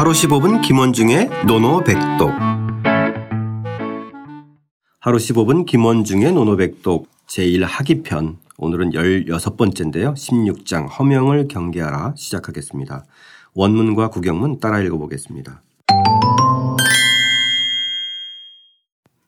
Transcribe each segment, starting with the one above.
하루 15분 김원중의 노노백독 하루 15분 김원중의 노노백독 제1학기편 오늘은 16번째인데요. 16장 허명을 경계하라 시작하겠습니다. 원문과 구경문 따라 읽어보겠습니다.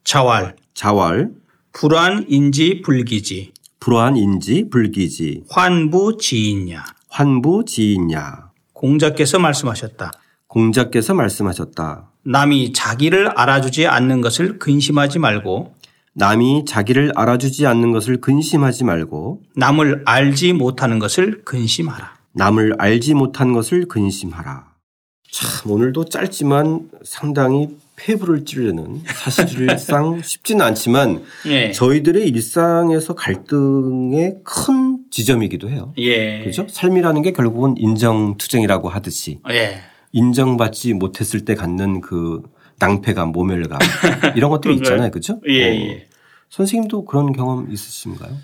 자활, 자활, 불안인지 불기지, 불안인지 불기지, 환부지인냐. 환부지인야. 공자께서 말씀하셨다. 공자께서 말씀하셨다. 남이 자기를 알아주지 않는 것을 근심하지 말고 남이 자기를 알아주지 않는 것을 근심하지 말고 남을 알지 못하는 것을 근심하라. 남을 알지 못한 것을 근심하라. 참 오늘도 짧지만 상당히 폐부를 찌르는 사실상 쉽지는 않지만 예. 저희들의 일상에서 갈등의 큰 지점이기도 해요. 예. 그죠? 삶이라는 게 결국은 인정투쟁이라고 하듯이 예. 인정받지 못했을 때 갖는 그 낭패감, 모멸감 이런 것들이 있잖아요. 그죠? 예. 어. 예. 선생님도 그런 경험 있으신가요?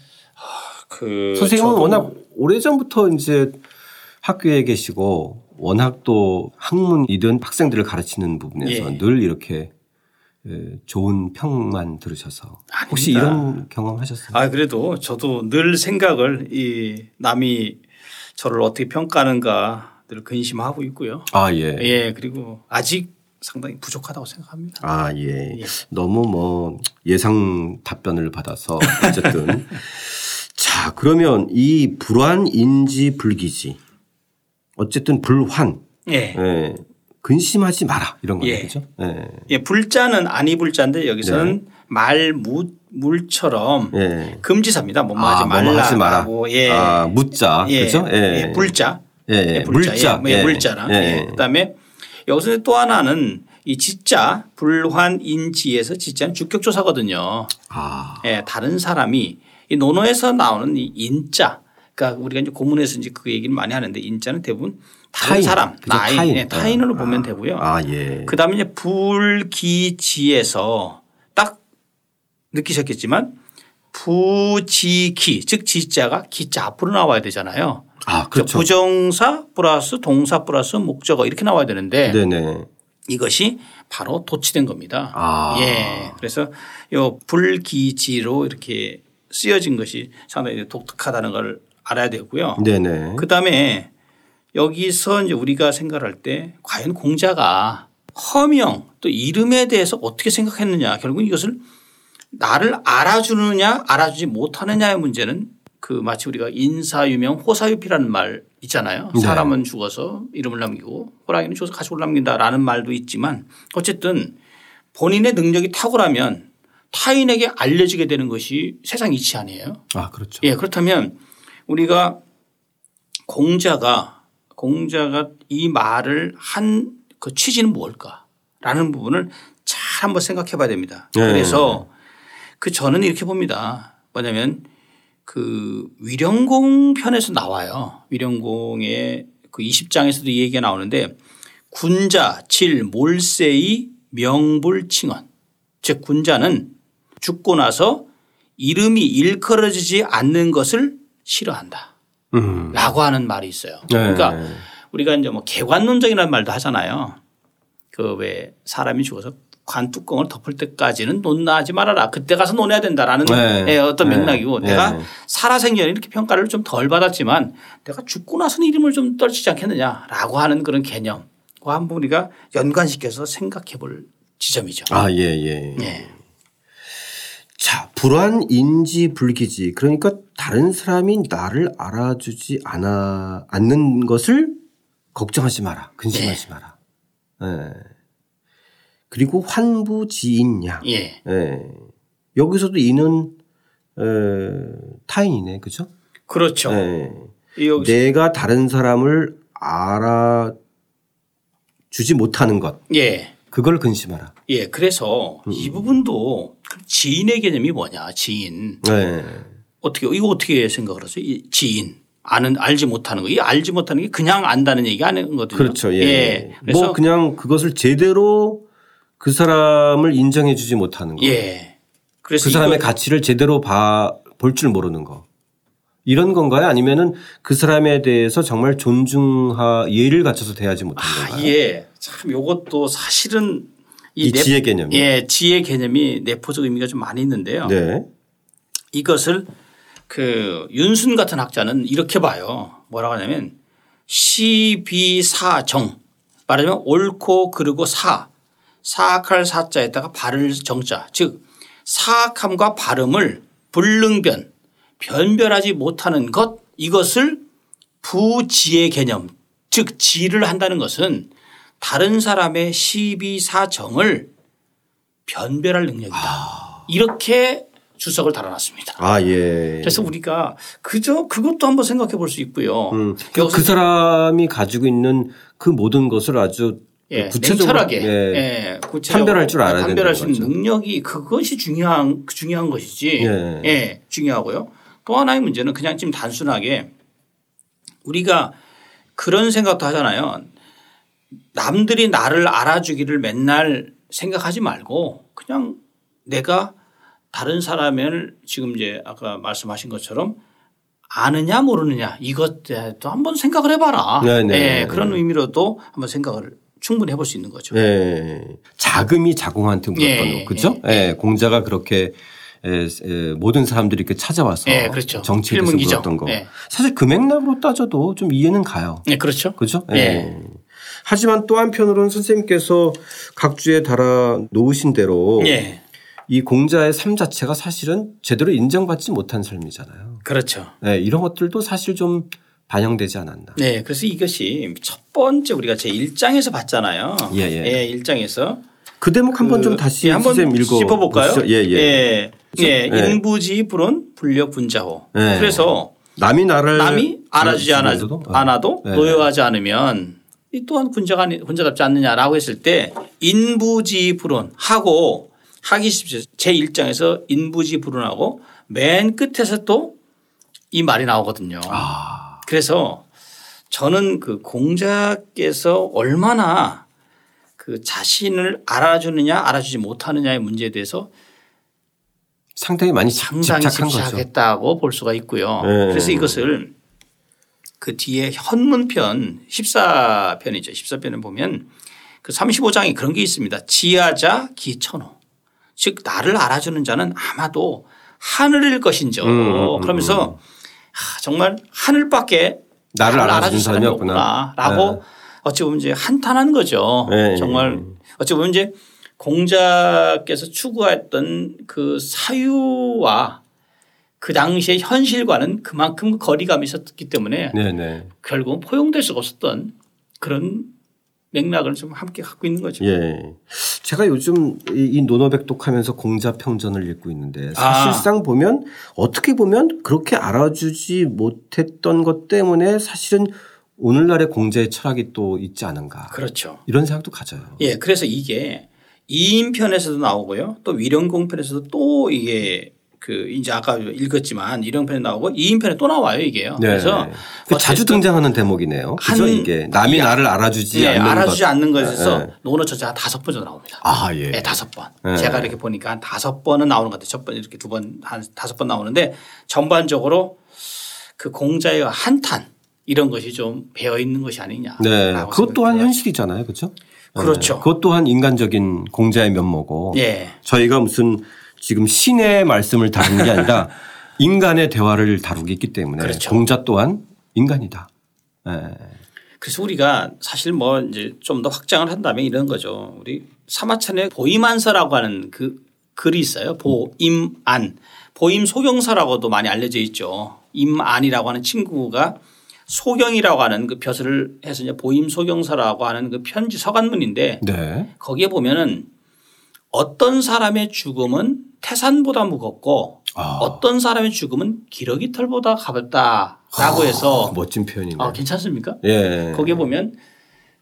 그 선생님은 워낙 오래 전부터 이제 학교에 계시고 워낙 또 학문이든 학생들을 가르치는 부분에서 예. 늘 이렇게 예, 좋은 평만 들으셔서 혹시 아닙니다. 이런 경험 하셨어요? 아 그래도 저도 늘 생각을 이 남이 저를 어떻게 평가하는가 늘 근심하고 있고요. 아, 예. 예. 그리고 아직 상당히 부족하다고 생각합니다. 아, 예. 너무 뭐 예상 답변을 받아서 어쨌든 자, 그러면 이 불안인지 불기지 어쨌든 불환 예. 예. 근심하지 마라 이런 거죠. 예. 그죠? 예. 예, 불자는 아니 불자인데 여기서는 말 무, 물처럼 예. 금지사입니다. 뭐뭐 하지 아, 말라. 뭐뭐 하지 마라. 예. 아, 묻자. 예. 그죠? 예. 예, 불자. 예, 예. 예, 불자. 물자. 예, 예. 물자랑. 예. 예. 그다음에 여기서 또 하나는 이 지자 불환인지에서 지자는 주격조사거든요. 아. 예, 다른 사람이 이 논어에서 나오는 이 인자. 그러니까 우리가 이제 고문에서 이제 그 얘기를 많이 하는데 인자는 대부분 다른 타인. 사람? 나인, 타인. 예, 타인으로 아. 보면 되고요. 아, 예. 그 다음에 이제 불기지에서 딱 느끼셨겠지만 부지기 즉 지자가 기자 앞으로 나와야 되잖아요. 아, 그렇죠. 부정사 플러스 동사 플러스 목적어 이렇게 나와야 되는데 네네. 이것이 바로 도치된 겁니다. 아. 예. 그래서 요 불기지로 이렇게 쓰여진 것이 상당히 독특하다는 걸 알아야 되고요. 네네. 그 다음에 여기서 이제 우리가 생각할 때 과연 공자가 허명 또 이름에 대해서 어떻게 생각했느냐 결국 이것을 나를 알아주느냐 알아주지 못하느냐의 문제는 그 마치 우리가 인사유명 호사유피라는 말 있잖아요. 네. 사람은 죽어서 이름을 남기고 호랑이는 죽어서 가축을 남긴다라는 말도 있지만 어쨌든 본인의 능력이 탁월하면 타인에게 알려지게 되는 것이 세상 이치 아니에요. 아, 그렇죠. 예, 그렇다면 우리가 공자가 공자가 이 말을 한 그 취지는 무엇일까라는 부분을 잘 한번 생각해 봐야 됩니다. 네. 그래서 그 저는 이렇게 봅니다. 뭐냐면 그 위령공 편에서 나와요. 위령공의 그 20장에서도 이 얘기가 나오는데 군자 질 몰세의 명불칭언 즉 군자는 죽고 나서 이름이 일컬어지지 않는 것을 싫어한다. 음. 라고 하는 말이 있어요. 네. 그러니까 우리가 이제 뭐 개관론적이라는 말도 하잖아요. 그 왜 사람이 죽어서 관 뚜껑을 덮을 때까지는 논하지 말아라. 그때 가서 논해야 된다라는 네. 예, 어떤 네. 맥락이고 네. 내가 살아생전에 이렇게 평가를 좀 덜 받았지만 내가 죽고 나서는 이름을 좀 떨치지 않겠느냐라고 하는 그런 개념과 한번 우리가 연관시켜서 생각해 볼 지점이죠. 아, 예, 예. 예. 자, 불안인지 불기지. 그러니까 다른 사람이 나를 알아주지 않아, 않는 것을 걱정하지 마라. 근심하지 네. 마라. 예. 그리고 환부지인냐. 예. 예. 여기서도 이는 에, 타인이네. 그죠? 그렇죠. 예. 내가 다른 사람을 알아 주지 못하는 것. 예. 그걸 근심하라. 예. 그래서 음. 이 부분도 그 지인의 개념이 뭐냐. 지인. 네. 어떻게 이거 어떻게 생각을 하세요? 이 지인 아는 알지 못하는 거. 이 알지 못하는 게 그냥 안다는 얘기 아니거든요. 그렇죠. 예. 그래서 뭐 그냥 그것을 제대로 그 사람을 인정해 주지 못하는 거. 예. 그래서 그 사람의 가치를 제대로 봐, 볼줄 모르는 거. 이런 건가요? 아니면은 그 사람에 대해서 정말 존중하 예를 갖춰서 대하지 못한 아, 건가요? 예. 참 요것도 사실은 이 내- 지혜 개념이. 예, 지혜 개념이 내포적 의미가 좀 많이 있는데요. 네. 이것을 그 윤순 같은 학자는 이렇게 봐요. 뭐라고 하냐면 시비사정 말하자면 옳고 그르고 사 사악할 사자에다가 바를 정자 즉 사악함과 발음을 불능변 변별하지 못하는 것 이것을 부지의 개념 즉 지를 한다는 것은 다른 사람의 시비사정을 변별할 능력이다. 이렇게 주석을 달아놨습니다. 아, 예. 그래서 우리가 그저 그것도 한번 생각해 볼 수 있고요. 음, 그, 그 사람이 가지고 있는 그 모든 것을 아주 예, 구체적으로 냉철하게 예. 예, 구체적으로 판별할 줄 알아야 판별할 수 있는. 능력이 그것이 중요한 중요한 것이지. 예. 예, 중요하고요. 또 하나의 문제는 그냥 지금 단순하게 우리가 그런 생각도 하잖아요. 남들이 나를 알아주기를 맨날 생각하지 말고 그냥 내가 다른 사람을 지금 이제 아까 말씀하신 것처럼 아느냐 모르느냐 이것도 한번 생각을 해봐라. 네네. 예, 그런 의미로도 한번 생각을 충분히 해볼 수 있는 거죠. 예. 자금이 자궁한테 물었던 예, 거. 그죠? 예. 공자가 그렇게 에, 에, 모든 사람들이 이렇게 찾아와서 예, 그렇죠. 정치에 대해서. 물었던 거. 예. 사실 그 맥락으로 따져도 좀 이해는 가요. 네, 그렇죠. 그죠? 예. 하지만 또 한편으로는 선생님께서 각주에 달아 놓으신 대로 예. 이 공자의 삶 자체가 사실은 제대로 인정받지 못한 삶이잖아요. 그렇죠. 네, 이런 것들도 사실 좀 반영되지 않았나. 네. 그래서 이것이 첫 번째 우리가 제 1장에서 봤잖아요. 예, 예. 1장에서 그 대목 한번 좀 그, 다시 예, 한번 읽어 짚어볼까요? 보시죠. 예, 예. 예. 예. 예. 인부지 불은 불려 분자호. 예. 그래서 남이 나를 남이 알아주지 않아, 알아주지도 않아도 예. 노여하지 않으면 이 또한 군자가 군자답지 않느냐라고 했을 때 인부지 불은 하고 하기 쉽죠. 제 1장에서 인부지 불은하고 맨 끝에서 또 이 말이 나오거든요. 아. 그래서 저는 그 공자께서 얼마나 그 자신을 알아주느냐 알아주지 못하느냐의 문제에 대해서 상당히 많이 상당히. 집착했다고 볼 수가 있고요. 네. 그래서 이것을 그 뒤에 현문편 14편이죠. 14편에 보면 그 35장에 그런 게 있습니다. 지하자 기천호. 즉 나를 알아주는 자는 아마도 하늘일 것인죠. 음, 음, 음, 그러면서 아, 정말 하늘밖에 나를 알아주는 알아줄 사람이 사람이 없구나. 없구나 라고 네. 어찌 보면 이제 한탄한 거죠. 네. 정말 어찌 보면 이제 공자께서 추구했던 그 사유와 그 당시의 현실과는 그만큼 거리감이 있었기 때문에 네네. 결국은 포용될 수가 없었던 그런 맥락을 좀 함께 갖고 있는 거죠. 예. 제가 요즘 이, 이 노노백독하면서 공자 평전을 읽고 있는데 아. 사실상 보면 어떻게 보면 그렇게 알아주지 못했던 것 때문에 사실은 오늘날의 공자의 철학이 또 있지 않은가. 그렇죠. 이런 생각도 가져요. 예, 그래서 이게 이인편에서도 나오고요. 또 위령공편에서도 또 이게 그 이제 아까 읽었지만 위령편에 나오고 이인편에 또 나와요 이게요. 네. 그래서 그 자주 등장하는 대목이네요. 그죠? 한- 이게 남이 이- 나를 알아주지 예, 않는 알아주지 것. 않는 것에서 예. 노노 저자 다섯 번 정도 나옵니다. 아, 예. 네, 다섯 번. 예. 제가 이렇게 보니까 한 다섯 번은 나오는 것 같아요. 첫 번 이렇게 두 번, 한 다섯 번 나오는데 전반적으로 그 공자의 한탄 이런 것이 좀 배어 있는 것이 아니냐. 네. 그것 또한 현실이잖아요. 그렇죠? 그렇죠. 네. 그것 또한 인간적인 공자의 면모고 예. 저희가 무슨 지금 신의 말씀을 다루는 게 아니라 인간의 대화를 다루고 있기 때문에 그렇죠. 공자 또한 인간이다. 예. 그래서 우리가 사실 뭐 이제 좀 더 확장을 한다면 이런 거죠. 우리 사마천에 보임안서라고 하는 그 글이 있어요. 보임안. 보임 소경서라고도 많이 알려져 있죠. 임안이라고 하는 친구가 소경이라고 하는 그 벼슬을 해서 이제 보임 소경서라고 하는 그 편지 서간문인데 네. 거기에 보면은 어떤 사람의 죽음은 태산보다 무겁고 아. 어떤 사람의 죽음은 기러기 털보다 가볍다라고 해서 멋진 표현이네. 아, 괜찮습니까? 예. 거기에 보면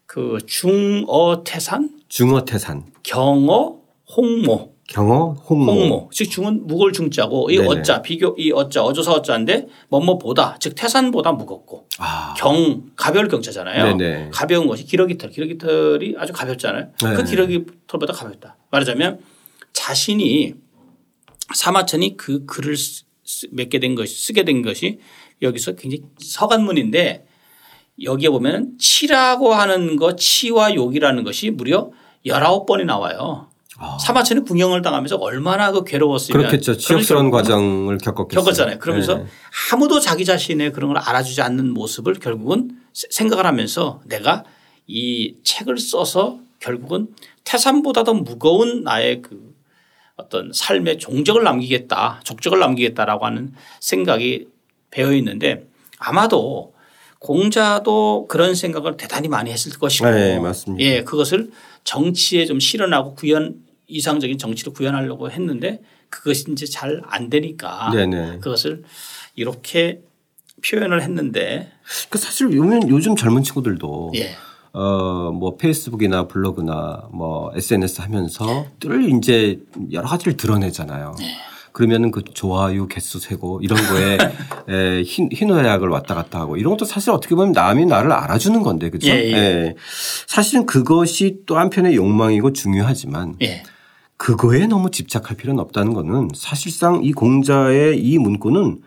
그 중어 태산, 중어 태산, 경어 홍모, 경어, 홍모. 홍모. 즉 중은 무거울 중자고 이 네네. 어자 비교 이 어자 어조사 어자인데 뭐뭐보다 즉 태산보다 무겁고 아. 경 가벼울 경자잖아요. 네네. 가벼운 것이 기러기털, 기러기털이 아주 가볍잖아요. 네. 그 기러기털보다 가볍다. 말하자면 자신이 사마천이 그 글을 맺게 된 것이 쓰게 된 것이 여기서 굉장히 서간문인데 여기에 보면 치라고 하는 것 치와 욕이라는 것이 무려 19번이 나와요. 아. 사마천이 궁형을 당하면서 얼마나 그 괴로웠으면 그렇겠죠. 치욕스러운 과정을 겪었겠어요. 겪었잖아요. 그러면서 네. 아무도 자기 자신의 그런 걸 알아주지 않는 모습을 결국은 세- 생각을 하면서 내가 이 책을 써서 결국은 태산보다 더 무거운 나의 그 어떤 삶의 종적을 남기겠다, 족적을 남기겠다라고 하는 생각이 배어 있는데 아마도 공자도 그런 생각을 대단히 많이 했을 것이고 네, 맞습니다. 예, 그것을 정치에 좀 실현하고 구현 이상적인 정치를 구현하려고 했는데 그것이 이제 잘 안 되니까 네네. 그것을 이렇게 표현을 했는데 그 사실 요즘 요즘 젊은 친구들도 예. 어, 뭐 페이스북이나 블로그나 뭐 SNS 하면서 늘 이제 여러 가지를 드러내잖아요. 네. 그러면은 그 좋아요 개수 세고 이런 거에 에, 흰, 희노애락을 왔다 갔다 하고 이런 것도 사실 어떻게 보면 남이 나를 알아주는 건데 그렇죠? 예, 예. 사실은 그것이 또 한편의 욕망이고 중요하지만 예. 그거에 너무 집착할 필요는 없다는 거는 사실상 이 공자의 이 문구는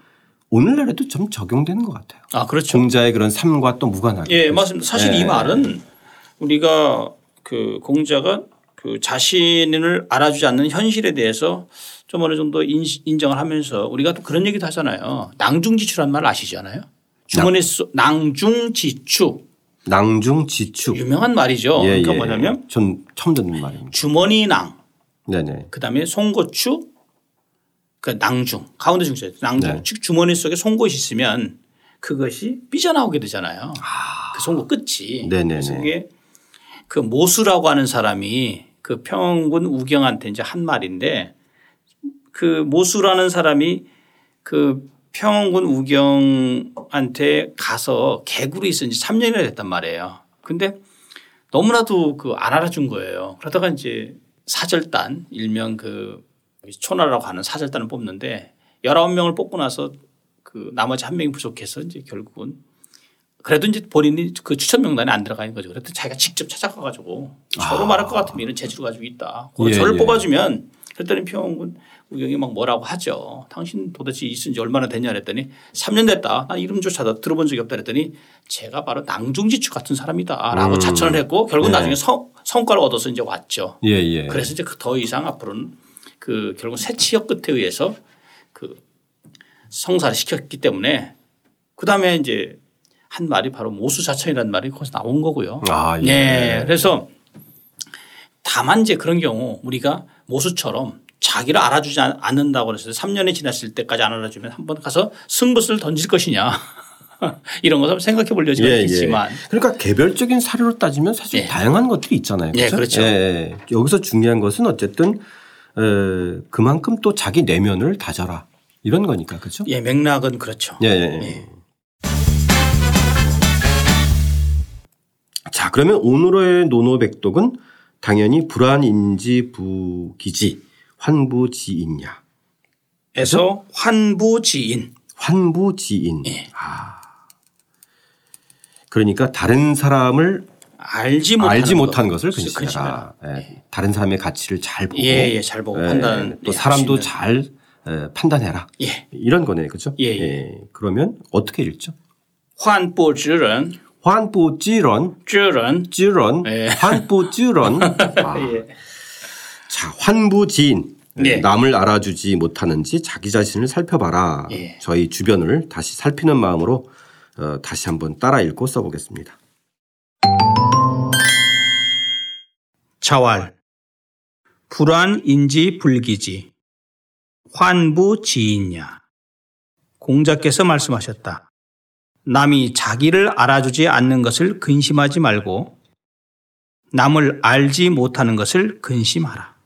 오늘날에도 좀 적용되는 것 같아요. 아 그렇죠. 공자의 그런 삶과 또 무관하게. 예, 맞습니다. 사실 이 예. 말은 우리가 그 공자가 그 자신을 알아주지 않는 현실에 대해서 좀 어느 정도 인- 인정을 하면서 우리가 또 그런 얘기도 하잖아요. 낭중지추란 말 아시잖아요. 주머니 속 낭중지추 낭중지축. 유명한 말이죠. 예, 그러니까 예. 뭐냐면 전 처음 듣는 말입니다. 주머니낭 네네. 그다음에 송고추 그 낭중 가운데 중세 낭중 네. 즉 주머니 속에 송곳이 있으면 그것이 삐져나오게 되잖아요. 그 송곳 끝이. 네네네. 그래서 이게 그 모수라고 하는 사람이 그 평군 우경한테 이제 한 말인데 그 모수라는 사람이 그 평군 우경한테 가서 개구리 있은 지 3년이나 됐단 말이에요. 근데 너무나도 그 안 알아준 거예요. 그러다가 이제 사절단 일명 그 초나라고 하는 사절단을 뽑는데 19명을 뽑고 나서 그 나머지 한 명이 부족해서 이제 결국은 그래도 이제 본인이 그 추천 명단에 안 들어가는 거죠. 그래도 자기가 직접 찾아가 가지고 저로 말할 것 같으면 이런 재주를 가지고 있다. 그걸 예, 저를 예. 뽑아주면 그랬더니 평군 우경이 막 뭐라고 하죠. 당신 도대체 있은 지 얼마나 됐냐 그랬더니 3년 됐다. 나 이름조차도 들어본 적이 없다 그랬더니 제가 바로 낭중지축 같은 사람이다 라고 음. 자천을 했고 결국 네. 나중에 성, 성과를 얻어서 이제 왔죠. 예, 예. 그래서 이제 그더 이상 앞으로는 그 결국 새치역 끝에 의해서 그 성사를 시켰기 때문에 그 다음에 이제 한 말이 바로 모수자천이라는 말이 거기서 나온 거고요. 아, 예. 네. 그래서 다만 이제 그런 경우 우리가 모수처럼 자기를 알아주지 않- 않는다고 해서 3년이 지났을 때까지 안 알아주면 한 번 가서 승부수를 던질 것이냐 이런 것을 생각해 볼 여지가 예, 예. 있지만 그러니까 개별적인 사례로 따지면 사실 예. 다양한 것들이 있잖아요. 예, 그렇죠? 그렇죠. 예, 예. 여기서 중요한 것은 어쨌든 에, 그만큼 또 자기 내면을 다져라 이런 거니까 그렇죠? 예, 맥락은 그렇죠. 예, 예, 예. 자, 그러면 오늘의 노노백독은 당연히 불안인지 부기지 환부지인냐. 에서 환부지인 환부지인. 예. 아. 그러니까 다른 사람을 알지 못하는, 알지 못하는 것을 근심해라. 예. 예. 다른 사람의 가치를 잘 보고, 예, 예, 잘 보고 예, 판단, 또 예, 사람도 잘 판단해라. 예. 이런 거네, 그렇죠? 예, 예. 그러면 어떻게 읽죠? 환보지런 환부지런 지런 지런 환부지런 자 환부지인 예. 네. 남을 알아주지 못하는지 자기 자신을 살펴봐라. 예. 저희 주변을 다시 살피는 마음으로 어, 다시 한번 따라 읽고 써보겠습니다. 자왈 불안인지 불기지 환부지인냐 공자께서 말씀하셨다. 남이 자기를 알아주지 않는 것을 근심하지 말고 남을 알지 못하는 것을 근심하라.